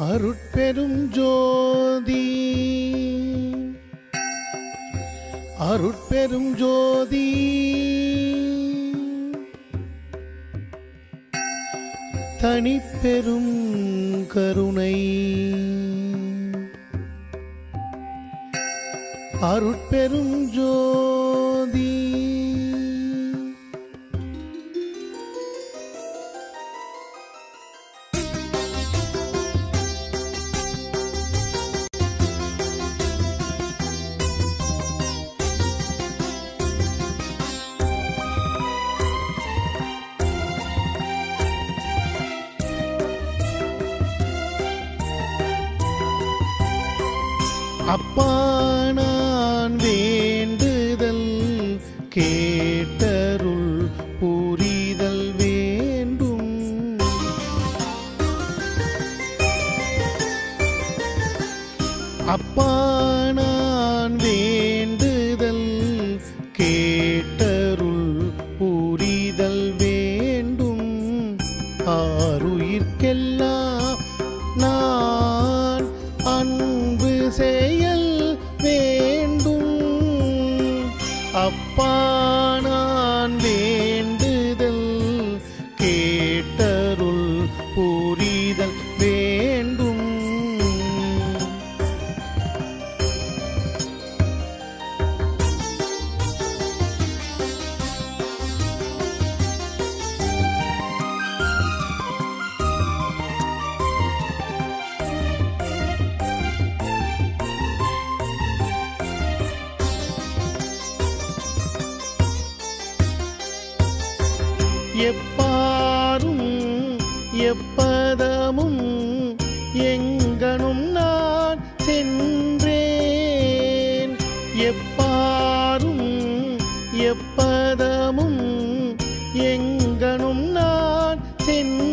அருட்பெரும் ஜோதி. அருட்பெரும் ஜோதி. தனிப்பெரும் கருணை. அருட்பெரும் ஜோதி. அப்பா நான் வேண்டுதல் கேட்டருள் புரிதல் வேண்டும். அப்பா அப்பா நான் எப்பாரும் எப்பதமும் எங்கனும் நான் சென்றேன். எப்பாரும் எப்பதமும் எங்கனும் நான் சென்றேன்.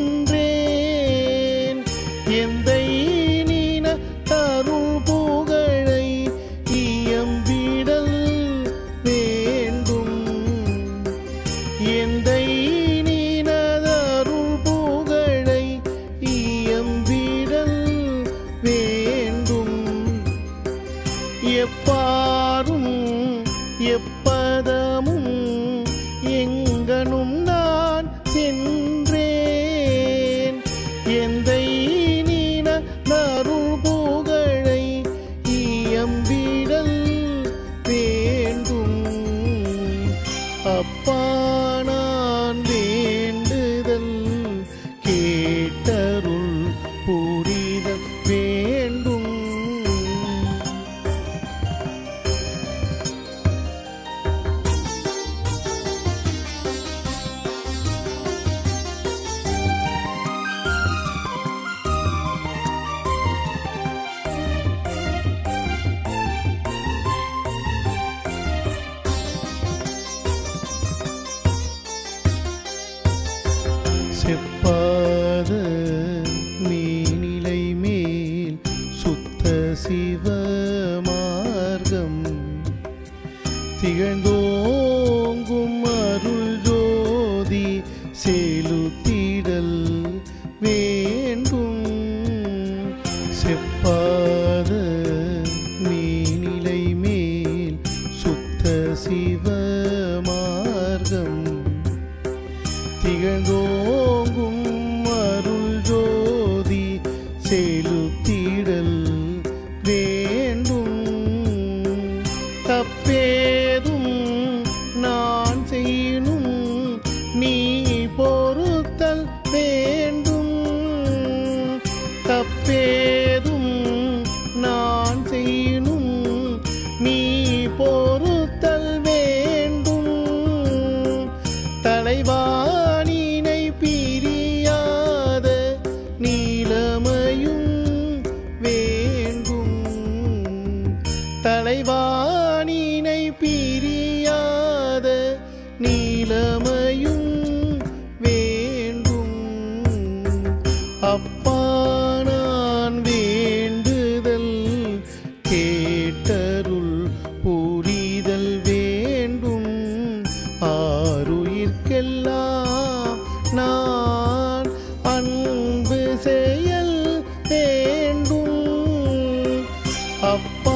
சுத்த சிவ மார்க்கம். திகழ்ந்தோங்கும் அருள் ஜோதி செலுத்திடல் வேண்டும். செப்பாத நீனிலை மேல் சுத்த சிவ மார்க்கம். தலைவானினை பிரியாத நீலமையும் வேண்டும். அப்பா நான் வேண்டுதல் கேட்டருள் புரிதல் வேண்டும். ஆறுயிர்க்கெல்லாம் நான் அன்பு செயல் வேண்டும். அப்பா